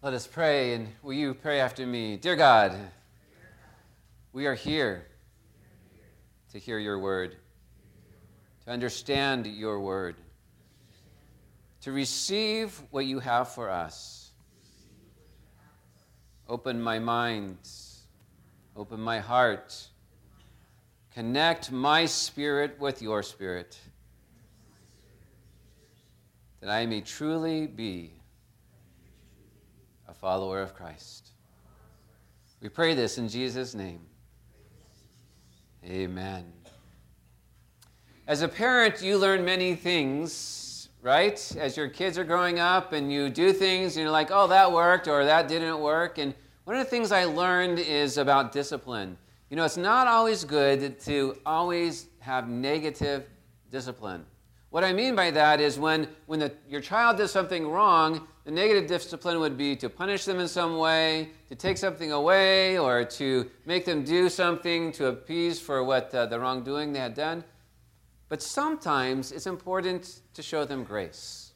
Let us pray, and will you pray after me? Dear God, we are here to hear your word, to understand your word, to receive what you have for us. Open my mind, open my heart, connect my spirit with your spirit, that I may truly be follower of Christ. We pray this in Jesus' name. Amen. As a parent, you learn many things, right? As your kids are growing up and you do things and you're like, oh, that worked or that didn't work. And one of the things I learned is about discipline. You know, it's not always good to always have negative discipline. What I mean by that is when, when the, your child does something wrong, the negative discipline would be to punish them in some way, to take something away, or to make them do something to appease for what uh, the wrongdoing they had done. But sometimes it's important to show them grace.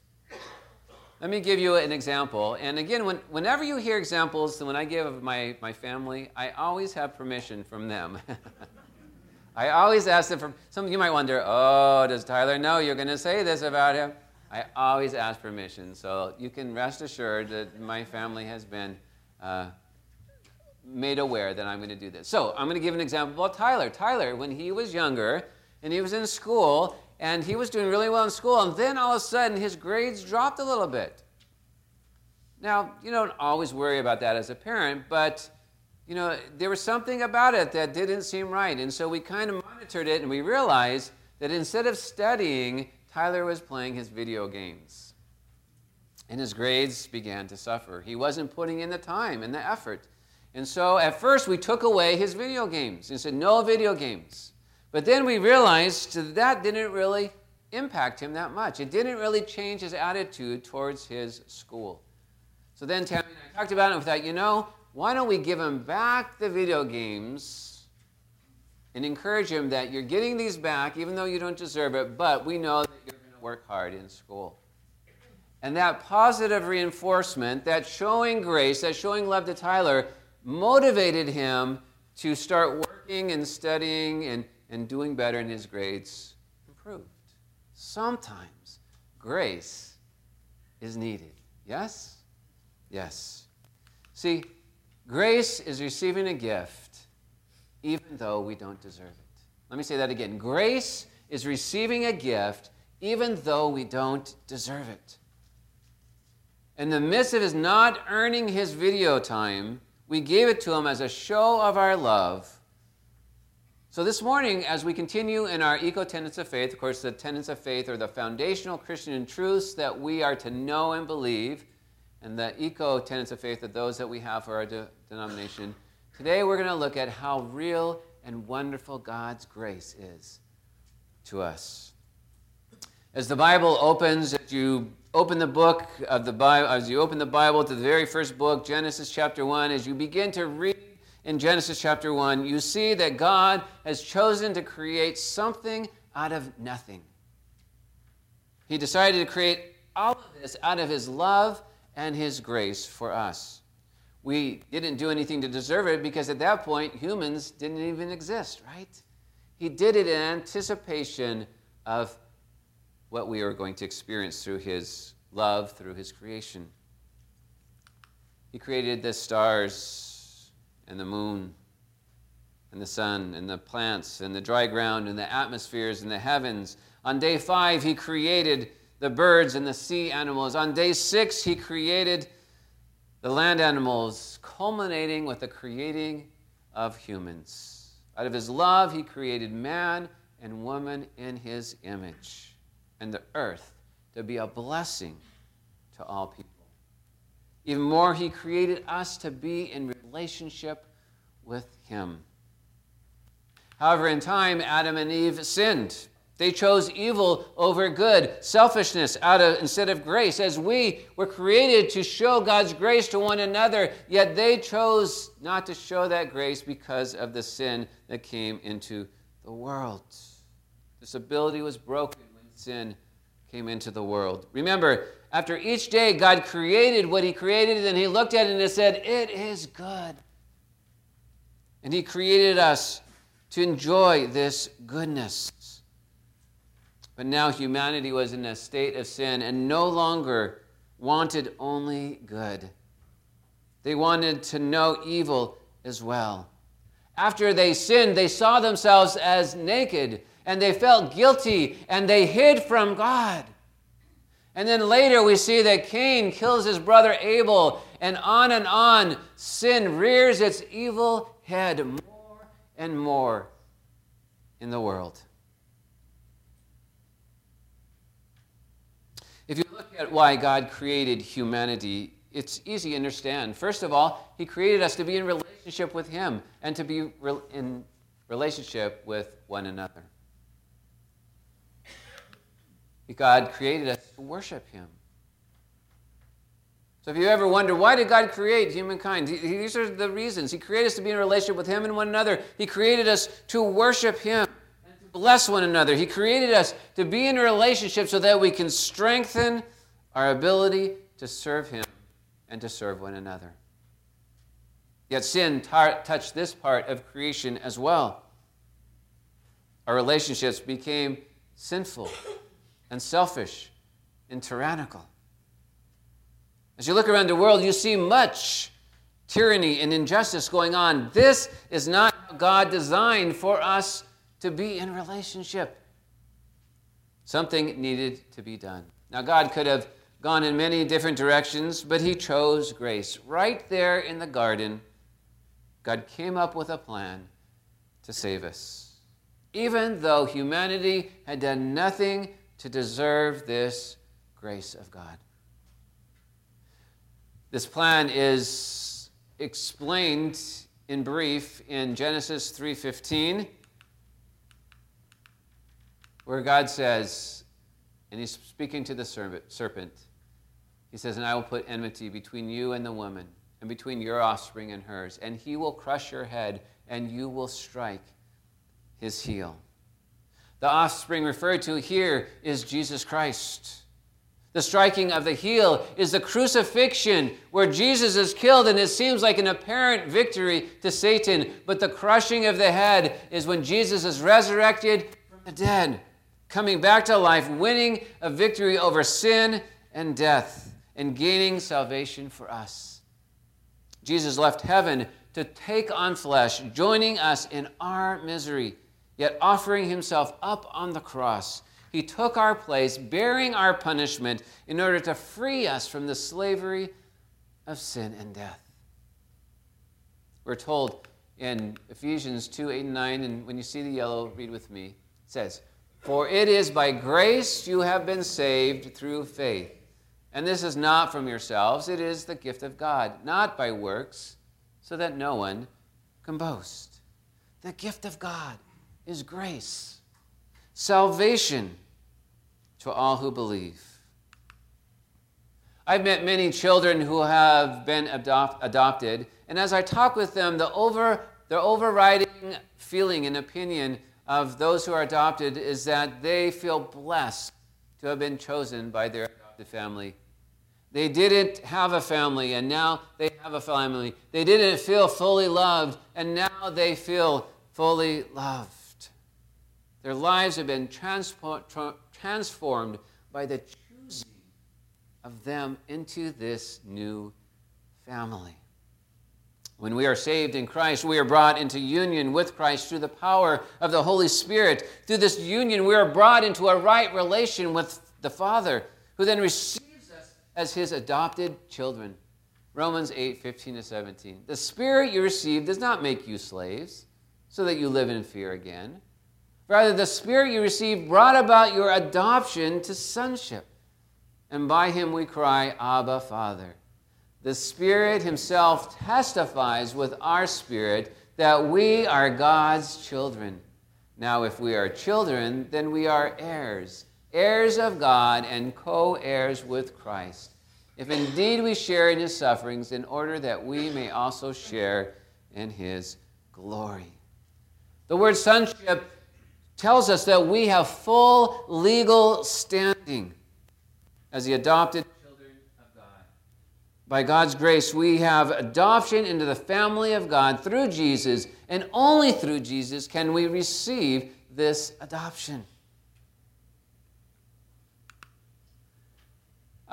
Let me give you an example. And again, when, whenever you hear examples, when I give of my, my family, I always have permission from them. I always ask them for, some you might wonder, oh, does Tyler know you're going to say this about him? I always ask permission. So you can rest assured that my family has been uh, made aware that I'm going to do this. So I'm going to give an example about Tyler. Tyler, when he was younger and he was in school and he was doing really well in school, and then all of a sudden his grades dropped a little bit. Now, you don't always worry about that as a parent, but you know, there was something about it that didn't seem right. And so we kind of monitored it and we realized that instead of studying, Tyler was playing his video games. And his grades began to suffer. He wasn't putting in the time and the effort. And so at first we took away his video games and said, no video games. But then we realized that, that didn't really impact him that much. It didn't really change his attitude towards his school. So then Tammy and I talked about it and we thought, you know, why don't we give him back the video games and encourage him that you're getting these back even though you don't deserve it, but we know that you're going to work hard in school. And that positive reinforcement, that showing grace, that showing love to Tyler, motivated him to start working and studying and, and doing better, and his grades improved. Sometimes grace is needed. Yes? Yes. See, Grace is receiving a gift even though we don't deserve it. Let me say that again. Grace is receiving a gift even though we don't deserve it. In the midst of his not earning his video time, we gave it to him as a show of our love. So this morning, as we continue in our ECO tenets of faith, of course, the tenets of faith are the foundational Christian truths that we are to know and believe and the ECO tenets of faith are those that we have for our de- denomination. Today we're going to look at how real and wonderful God's grace is to us. As the Bible opens, as you open the book of the Bible, as you open the Bible to the very first book, Genesis chapter 1, as you begin to read in Genesis chapter 1, you see that God has chosen to create something out of nothing. He decided to create all of this out of his love and His grace for us. We didn't do anything to deserve it because at that point, humans didn't even exist, right? He did it in anticipation of what we are going to experience through His love, through His creation. He created the stars and the moon and the sun and the plants and the dry ground and the atmospheres and the heavens. On day five, He created the birds and the sea animals. On day six, he created the land animals, culminating with the creating of humans. Out of his love, he created man and woman in his image, and the earth to be a blessing to all people. Even more, he created us to be in relationship with him. However, in time, Adam and Eve sinned. They chose evil over good, selfishness out of instead of grace. As we were created to show God's grace to one another, yet they chose not to show that grace because of the sin that came into the world. This ability was broken when sin came into the world. Remember, after each day, God created what He created, and He looked at it and said, It is good. And He created us to enjoy this goodness. But now humanity was in a state of sin and no longer wanted only good. They wanted to know evil as well. After they sinned, they saw themselves as naked and they felt guilty and they hid from God. And then later we see that Cain kills his brother Abel, and on and on, sin rears its evil head more and more in the world. If you look at why God created humanity, it's easy to understand. First of all, He created us to be in relationship with Him and to be in relationship with one another. God created us to worship Him. So if you ever wonder, why did God create humankind? These are the reasons. He created us to be in relationship with Him and one another. He created us to worship Him and to bless one another. He created us to be in a relationship so that we can strengthen our ability to serve Him and to serve one another. Yet sin touched this part of creation as well. Our relationships became sinful and selfish and tyrannical. As you look around the world, you see much tyranny and injustice going on. This is not how God designed for us to be in relationship. Something needed to be done. Now, God could have gone in many different directions, but He chose grace. Right there in the garden, God came up with a plan to save us. Even though humanity had done nothing to deserve this grace of God. This plan is explained in brief in Genesis 3:15 where God says and he's speaking to the serpent he says and I will put enmity between you and the woman and between your offspring and hers and he will crush your head and you will strike his heel the offspring referred to here is Jesus Christ. The striking of the heel is the crucifixion where Jesus is killed, and it seems like an apparent victory to Satan. But the crushing of the head is when Jesus is resurrected from the dead, coming back to life, winning a victory over sin and death, and gaining salvation for us. Jesus left heaven to take on flesh, joining us in our misery yet offering himself up on the cross. He took our place, bearing our punishment in order to free us from the slavery of sin and death. We're told in Ephesians 2 8 and 9, and when you see the yellow, read with me. It says, For it is by grace you have been saved through faith. And this is not from yourselves, it is the gift of God, not by works, so that no one can boast. The gift of God is grace, salvation to all who believe. I've met many children who have been adopt, adopted, and as I talk with them, the, over, the overriding feeling and opinion of those who are adopted is that they feel blessed to have been chosen by their adopted family. They didn't have a family, and now they have a family. They didn't feel fully loved, and now they feel fully loved. Their lives have been transformed by the choosing of them into this new family. When we are saved in Christ, we are brought into union with Christ through the power of the Holy Spirit. Through this union, we are brought into a right relation with the Father, who then receives as his adopted children. Romans 8 15 to 17. The Spirit you receive does not make you slaves, so that you live in fear again. Rather, the Spirit you received brought about your adoption to sonship. And by him we cry, Abba, Father. The Spirit Himself testifies with our spirit that we are God's children. Now, if we are children, then we are heirs, heirs of God and co heirs with Christ. If indeed we share in His sufferings, in order that we may also share in His glory. The word sonship tells us that we have full legal standing as the adopted children of God. by God's grace, we have adoption into the family of God through Jesus, and only through Jesus can we receive this adoption.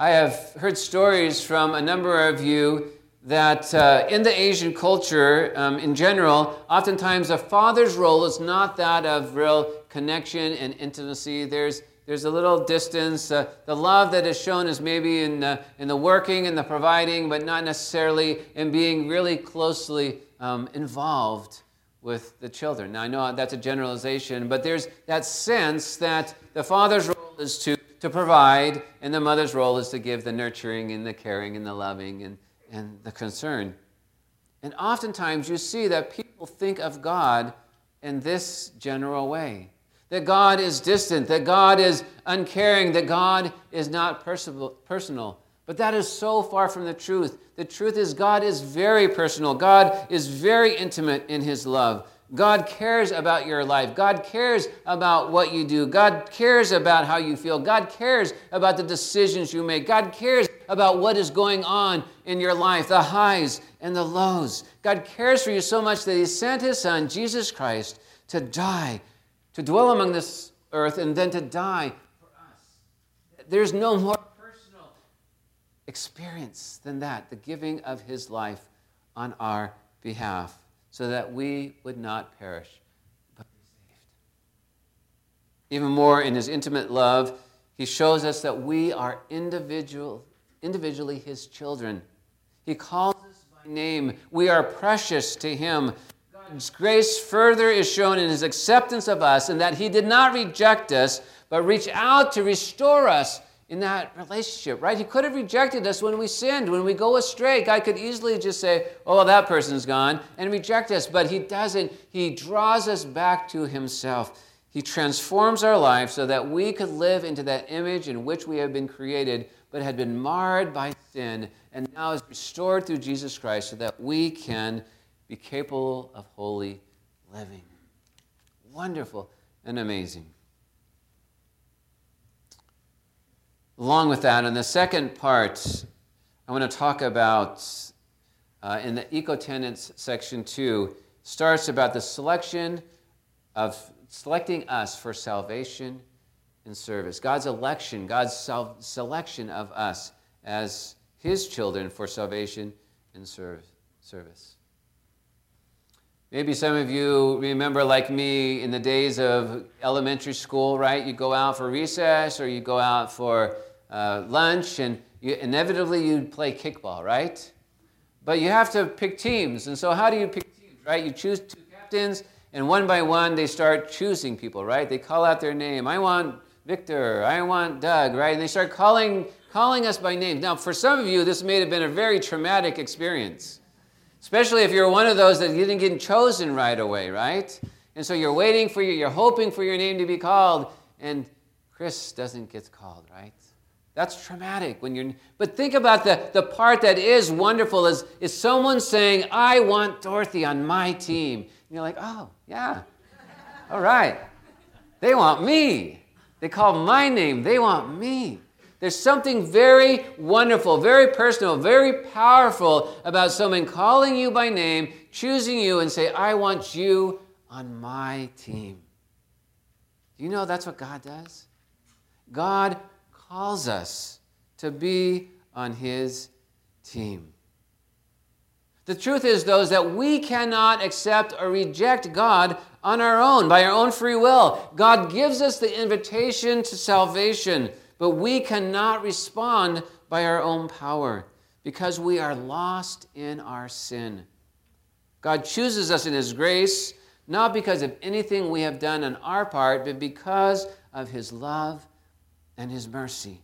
I have heard stories from a number of you that uh, in the Asian culture um, in general, oftentimes a father's role is not that of real connection and intimacy. There's, there's a little distance. Uh, the love that is shown is maybe in, uh, in the working and the providing, but not necessarily in being really closely um, involved with the children. Now, I know that's a generalization, but there's that sense that the father's role is to, to provide, and the mother's role is to give the nurturing and the caring and the loving and and the concern. And oftentimes you see that people think of God in this general way that God is distant, that God is uncaring, that God is not personal. But that is so far from the truth. The truth is, God is very personal, God is very intimate in His love. God cares about your life. God cares about what you do. God cares about how you feel. God cares about the decisions you make. God cares about what is going on in your life, the highs and the lows. God cares for you so much that He sent His Son, Jesus Christ, to die, to dwell among this earth, and then to die for us. There's no more personal experience than that, the giving of His life on our behalf, so that we would not perish, but be saved. Even more, in His intimate love, He shows us that we are individual individually his children. He calls us by name. We are precious to him. God's grace further is shown in his acceptance of us, and that he did not reject us, but reach out to restore us in that relationship, right? He could have rejected us when we sinned, when we go astray. God could easily just say, oh, well, that person's gone, and reject us, but he doesn't. He draws us back to himself. He transforms our lives so that we could live into that image in which we have been created but had been marred by sin and now is restored through Jesus Christ so that we can be capable of holy living. Wonderful and amazing. Along with that, in the second part, I want to talk about uh, in the ECO tenets section two, starts about the selection of selecting us for salvation and service. God's election, God's selection of us as His children for salvation and service. Maybe some of you remember, like me, in the days of elementary school, right? You go out for recess or you go out for uh, lunch, and you, inevitably you'd play kickball, right? But you have to pick teams. And so, how do you pick teams, right? You choose two captains, and one by one they start choosing people, right? They call out their name. I want Victor, I want Doug, right? And they start calling, calling us by name. Now, for some of you, this may have been a very traumatic experience, especially if you're one of those that didn't get chosen right away, right? And so you're waiting for you, you're hoping for your name to be called, and Chris doesn't get called, right? That's traumatic when you're but think about the, the part that is wonderful is, is someone saying, I want Dorothy on my team. And you're like, oh, yeah. All right. They want me. They call my name. They want me. There's something very wonderful, very personal, very powerful about someone calling you by name, choosing you, and say, I want you on my team. Do you know that's what God does? God calls us to be on his team. The truth is, though, is that we cannot accept or reject God on our own, by our own free will. God gives us the invitation to salvation, but we cannot respond by our own power because we are lost in our sin. God chooses us in His grace, not because of anything we have done on our part, but because of His love and His mercy.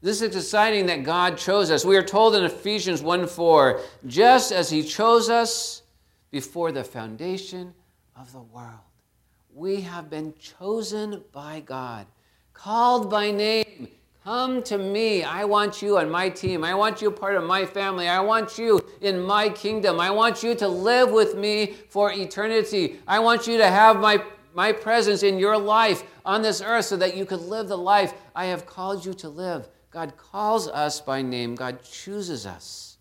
This is exciting that God chose us. We are told in Ephesians 1 4, just as He chose us before the foundation of the world. We have been chosen by God, called by name. Come to me. I want you on my team. I want you part of my family. I want you in my kingdom. I want you to live with me for eternity. I want you to have my, my presence in your life on this earth so that you could live the life I have called you to live. God calls us by name, God chooses us.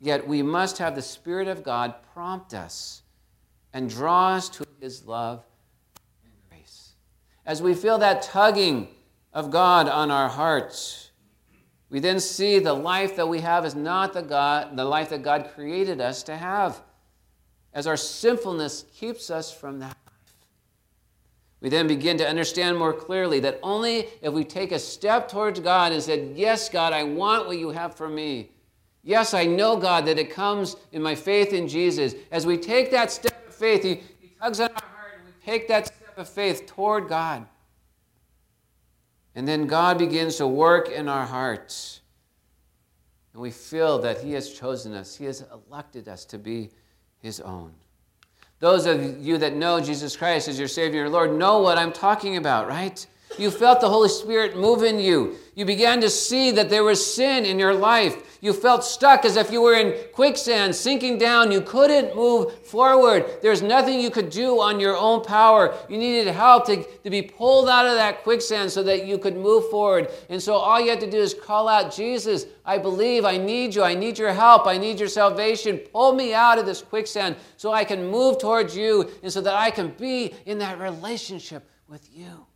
Yet we must have the Spirit of God prompt us and draw us to His love and grace. As we feel that tugging of God on our hearts, we then see the life that we have is not the, God, the life that God created us to have, as our sinfulness keeps us from that we then begin to understand more clearly that only if we take a step towards God and said, Yes, God, I want what you have for me. Yes, I know, God, that it comes in my faith in Jesus. As we take that step of faith, He, he tugs on our heart and we take that step of faith toward God. And then God begins to work in our hearts. And we feel that He has chosen us, He has elected us to be His own. Those of you that know Jesus Christ as your Savior and Lord know what I'm talking about, right? You felt the Holy Spirit move in you. You began to see that there was sin in your life. You felt stuck as if you were in quicksand, sinking down. You couldn't move forward. There's nothing you could do on your own power. You needed help to, to be pulled out of that quicksand so that you could move forward. And so all you had to do is call out, Jesus, I believe, I need you, I need your help, I need your salvation. Pull me out of this quicksand so I can move towards you and so that I can be in that relationship with you.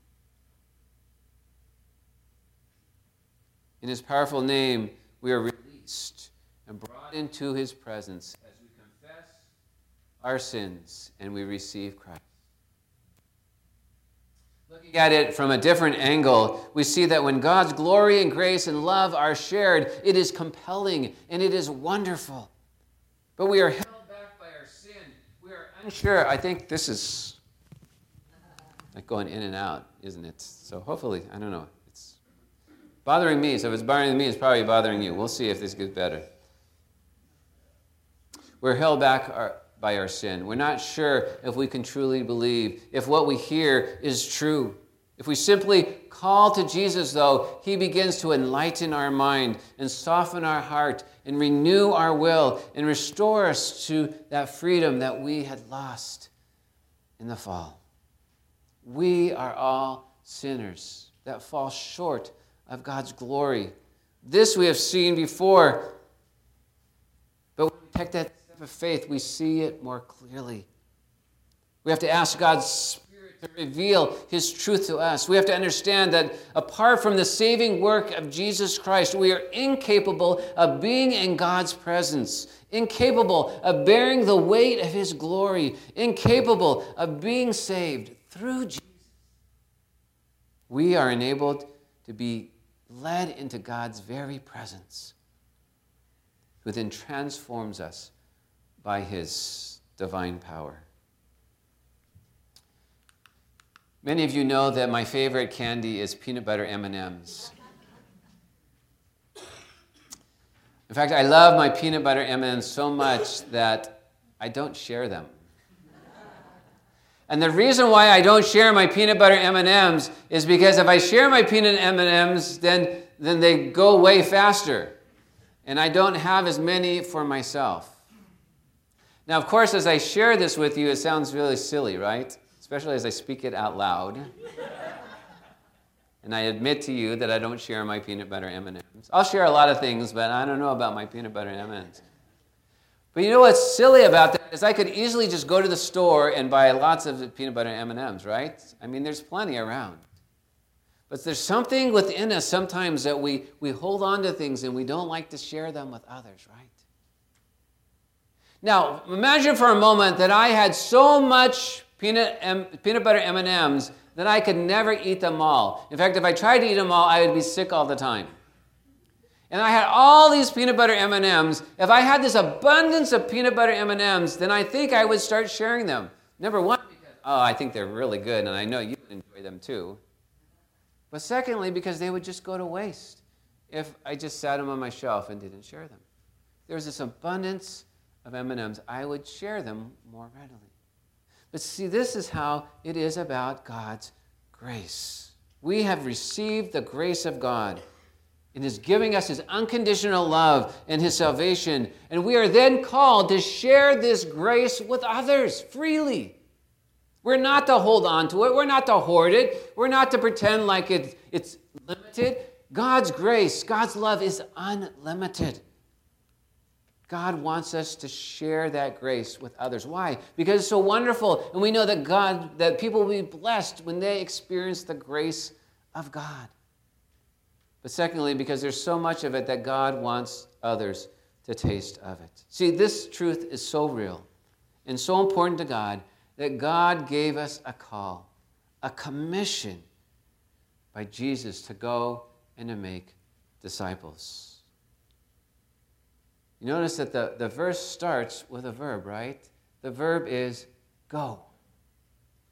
In his powerful name, we are released and brought into his presence as we confess our sins and we receive Christ. Looking at it from a different angle, we see that when God's glory and grace and love are shared, it is compelling and it is wonderful. But we are held back by our sin. We are unsure. I think this is like going in and out, isn't it? So hopefully, I don't know. Bothering me, so if it's bothering me, it's probably bothering you. We'll see if this gets better. We're held back our, by our sin. We're not sure if we can truly believe, if what we hear is true. If we simply call to Jesus, though, He begins to enlighten our mind and soften our heart and renew our will and restore us to that freedom that we had lost in the fall. We are all sinners that fall short of God's glory. This we have seen before, but when we take that step of faith, we see it more clearly. We have to ask God's Spirit to reveal His truth to us. We have to understand that apart from the saving work of Jesus Christ, we are incapable of being in God's presence, incapable of bearing the weight of His glory, incapable of being saved through Jesus. We are enabled to be led into God's very presence, who then transforms us by his divine power. Many of you know that my favorite candy is peanut butter M&Ms. In fact, I love my peanut butter M&Ms so much that I don't share them. And the reason why I don't share my peanut butter M&Ms is because if I share my peanut M&Ms, then, then they go way faster. And I don't have as many for myself. Now, of course, as I share this with you, it sounds really silly, right? Especially as I speak it out loud. and I admit to you that I don't share my peanut butter M&Ms. I'll share a lot of things, but I don't know about my peanut butter M&Ms. But you know what's silly about that is I could easily just go to the store and buy lots of peanut butter and M&Ms, right? I mean, there's plenty around. But there's something within us sometimes that we, we hold on to things and we don't like to share them with others, right? Now, imagine for a moment that I had so much peanut, M, peanut butter M&Ms that I could never eat them all. In fact, if I tried to eat them all, I would be sick all the time and I had all these peanut butter M&Ms, if I had this abundance of peanut butter M&Ms, then I think I would start sharing them. Number one, because, oh, I think they're really good, and I know you enjoy them too. But secondly, because they would just go to waste if I just sat them on my shelf and didn't share them. There's this abundance of M&Ms. I would share them more readily. But see, this is how it is about God's grace. We have received the grace of God and is giving us his unconditional love and his salvation. And we are then called to share this grace with others freely. We're not to hold on to it, we're not to hoard it, we're not to pretend like it, it's limited. God's grace, God's love is unlimited. God wants us to share that grace with others. Why? Because it's so wonderful. And we know that God, that people will be blessed when they experience the grace of God. But secondly, because there's so much of it that God wants others to taste of it. See, this truth is so real and so important to God that God gave us a call, a commission by Jesus to go and to make disciples. You notice that the, the verse starts with a verb, right? The verb is go.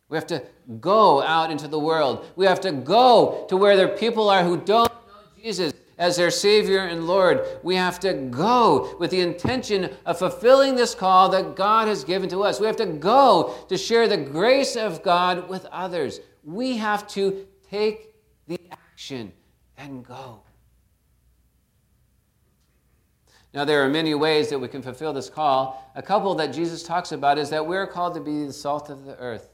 We have to go out into the world. We have to go to where there people are who don't Jesus as their Savior and Lord. We have to go with the intention of fulfilling this call that God has given to us. We have to go to share the grace of God with others. We have to take the action and go. Now, there are many ways that we can fulfill this call. A couple that Jesus talks about is that we're called to be the salt of the earth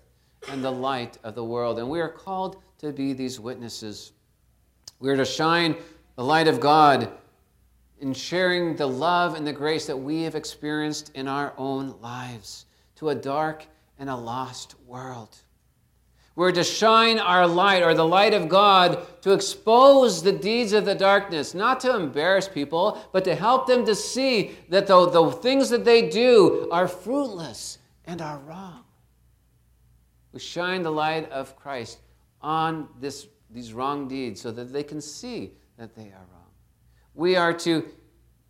and the light of the world, and we are called to be these witnesses. We're to shine the light of God in sharing the love and the grace that we have experienced in our own lives to a dark and a lost world. We're to shine our light, or the light of God, to expose the deeds of the darkness, not to embarrass people, but to help them to see that the, the things that they do are fruitless and are wrong. We shine the light of Christ on this, these wrong deeds so that they can see that they are wrong. We are to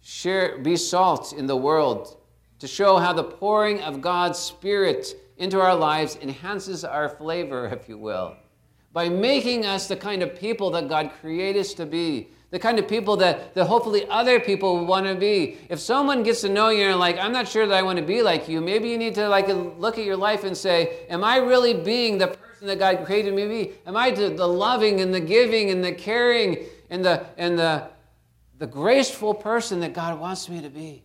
share, be salt in the world, to show how the pouring of God's Spirit into our lives enhances our flavor, if you will, by making us the kind of people that God created us to be, the kind of people that, that hopefully other people want to be. If someone gets to know you and like, I'm not sure that I want to be like you, maybe you need to like look at your life and say, Am I really being the person that God created me to be? Am I the, the loving and the giving and the caring and the and the the graceful person that God wants me to be?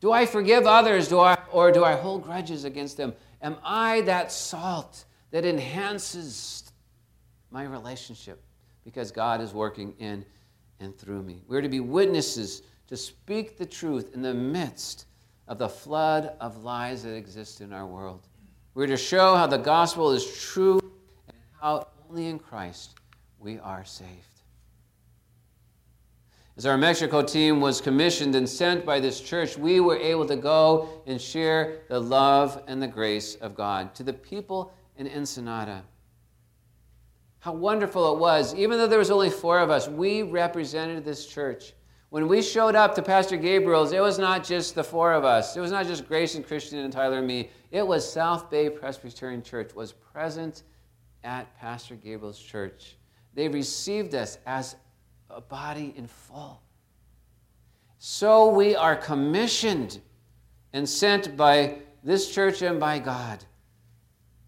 Do I forgive others do I, or do I hold grudges against them? Am I that salt that enhances my relationship because God is working in and through me? We're to be witnesses to speak the truth in the midst of the flood of lies that exist in our world. We're to show how the gospel is true and how only in Christ we are saved. As our Mexico team was commissioned and sent by this church, we were able to go and share the love and the grace of God to the people in Ensenada. How wonderful it was. Even though there was only four of us, we represented this church. When we showed up to Pastor Gabriel's, it was not just the four of us. It was not just Grace and Christian and Tyler and me. It was South Bay Presbyterian Church was present at Pastor Gabriel's church. They received us as a body in full. So we are commissioned and sent by this church and by God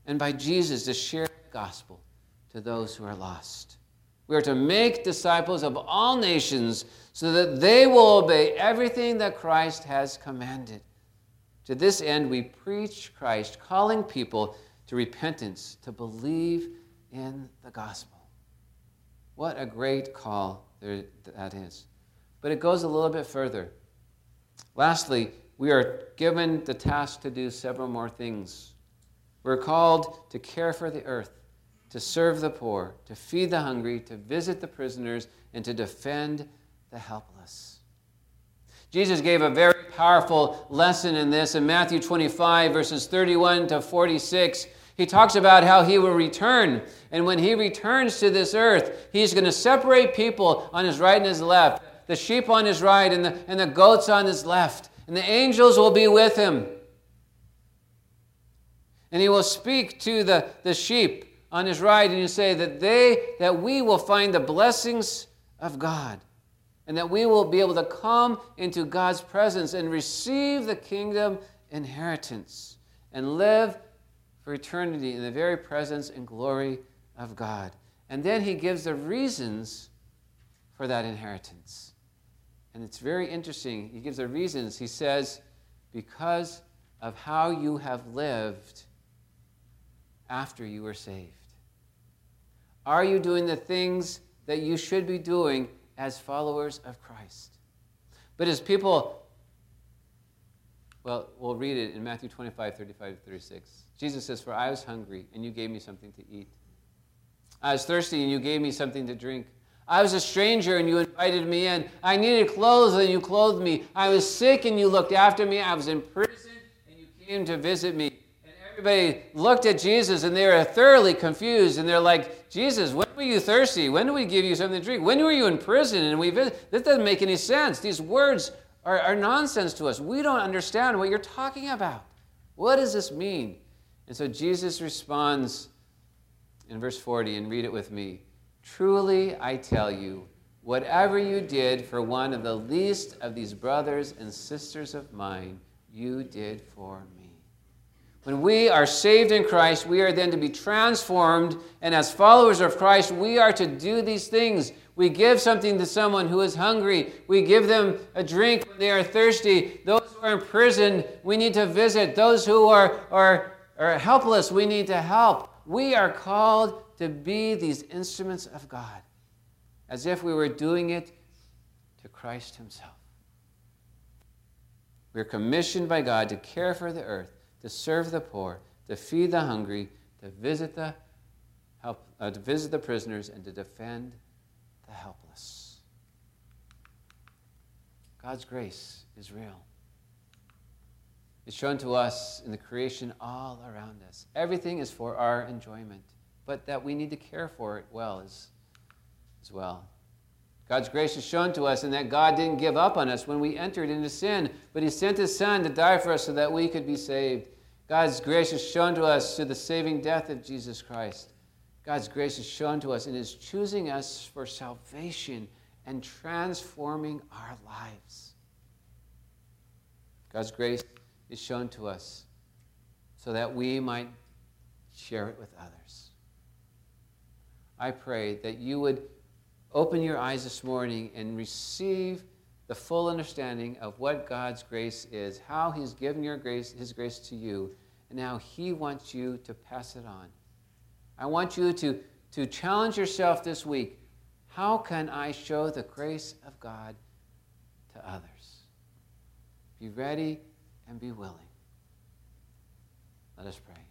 and by Jesus to share the gospel to those who are lost. We are to make disciples of all nations so that they will obey everything that Christ has commanded. To this end, we preach Christ, calling people to repentance, to believe in the gospel. What a great call there, that is. But it goes a little bit further. Lastly, we are given the task to do several more things. We're called to care for the earth, to serve the poor, to feed the hungry, to visit the prisoners, and to defend the helpless. Jesus gave a very powerful lesson in this in Matthew 25, verses 31 to 46. He talks about how he will return. And when he returns to this earth, he's going to separate people on his right and his left the sheep on his right and the, and the goats on his left. And the angels will be with him. And he will speak to the, the sheep on his right and you say that they that we will find the blessings of God and that we will be able to come into God's presence and receive the kingdom inheritance and live for eternity in the very presence and glory of God. And then he gives the reasons for that inheritance. And it's very interesting. He gives the reasons. He says, because of how you have lived after you were saved. Are you doing the things that you should be doing as followers of Christ. But as people, well, we'll read it in Matthew 25, 35 36. Jesus says, For I was hungry, and you gave me something to eat. I was thirsty, and you gave me something to drink. I was a stranger, and you invited me in. I needed clothes, and you clothed me. I was sick, and you looked after me. I was in prison, and you came to visit me everybody looked at Jesus and they were thoroughly confused and they're like, Jesus, when were you thirsty? When did we give you something to drink? When were you in prison? And we this doesn't make any sense. These words are, are nonsense to us. We don't understand what you're talking about. What does this mean? And so Jesus responds in verse 40, and read it with me. Truly I tell you, whatever you did for one of the least of these brothers and sisters of mine, you did for me. When we are saved in Christ, we are then to be transformed. And as followers of Christ, we are to do these things. We give something to someone who is hungry. We give them a drink when they are thirsty. Those who are in prison, we need to visit. Those who are, are, are helpless, we need to help. We are called to be these instruments of God, as if we were doing it to Christ Himself. We're commissioned by God to care for the earth to serve the poor, to feed the hungry, to visit the, help, uh, to visit the prisoners, and to defend the helpless. God's grace is real. It's shown to us in the creation all around us. Everything is for our enjoyment, but that we need to care for it well as, as well. God's grace is shown to us in that God didn't give up on us when we entered into sin, but He sent His Son to die for us so that we could be saved. God's grace is shown to us through the saving death of Jesus Christ. God's grace is shown to us in His choosing us for salvation and transforming our lives. God's grace is shown to us so that we might share it with others. I pray that you would open your eyes this morning and receive the full understanding of what God's grace is, how He's given your grace, His grace to you, and how He wants you to pass it on. I want you to, to challenge yourself this week. How can I show the grace of God to others? Be ready and be willing. Let us pray.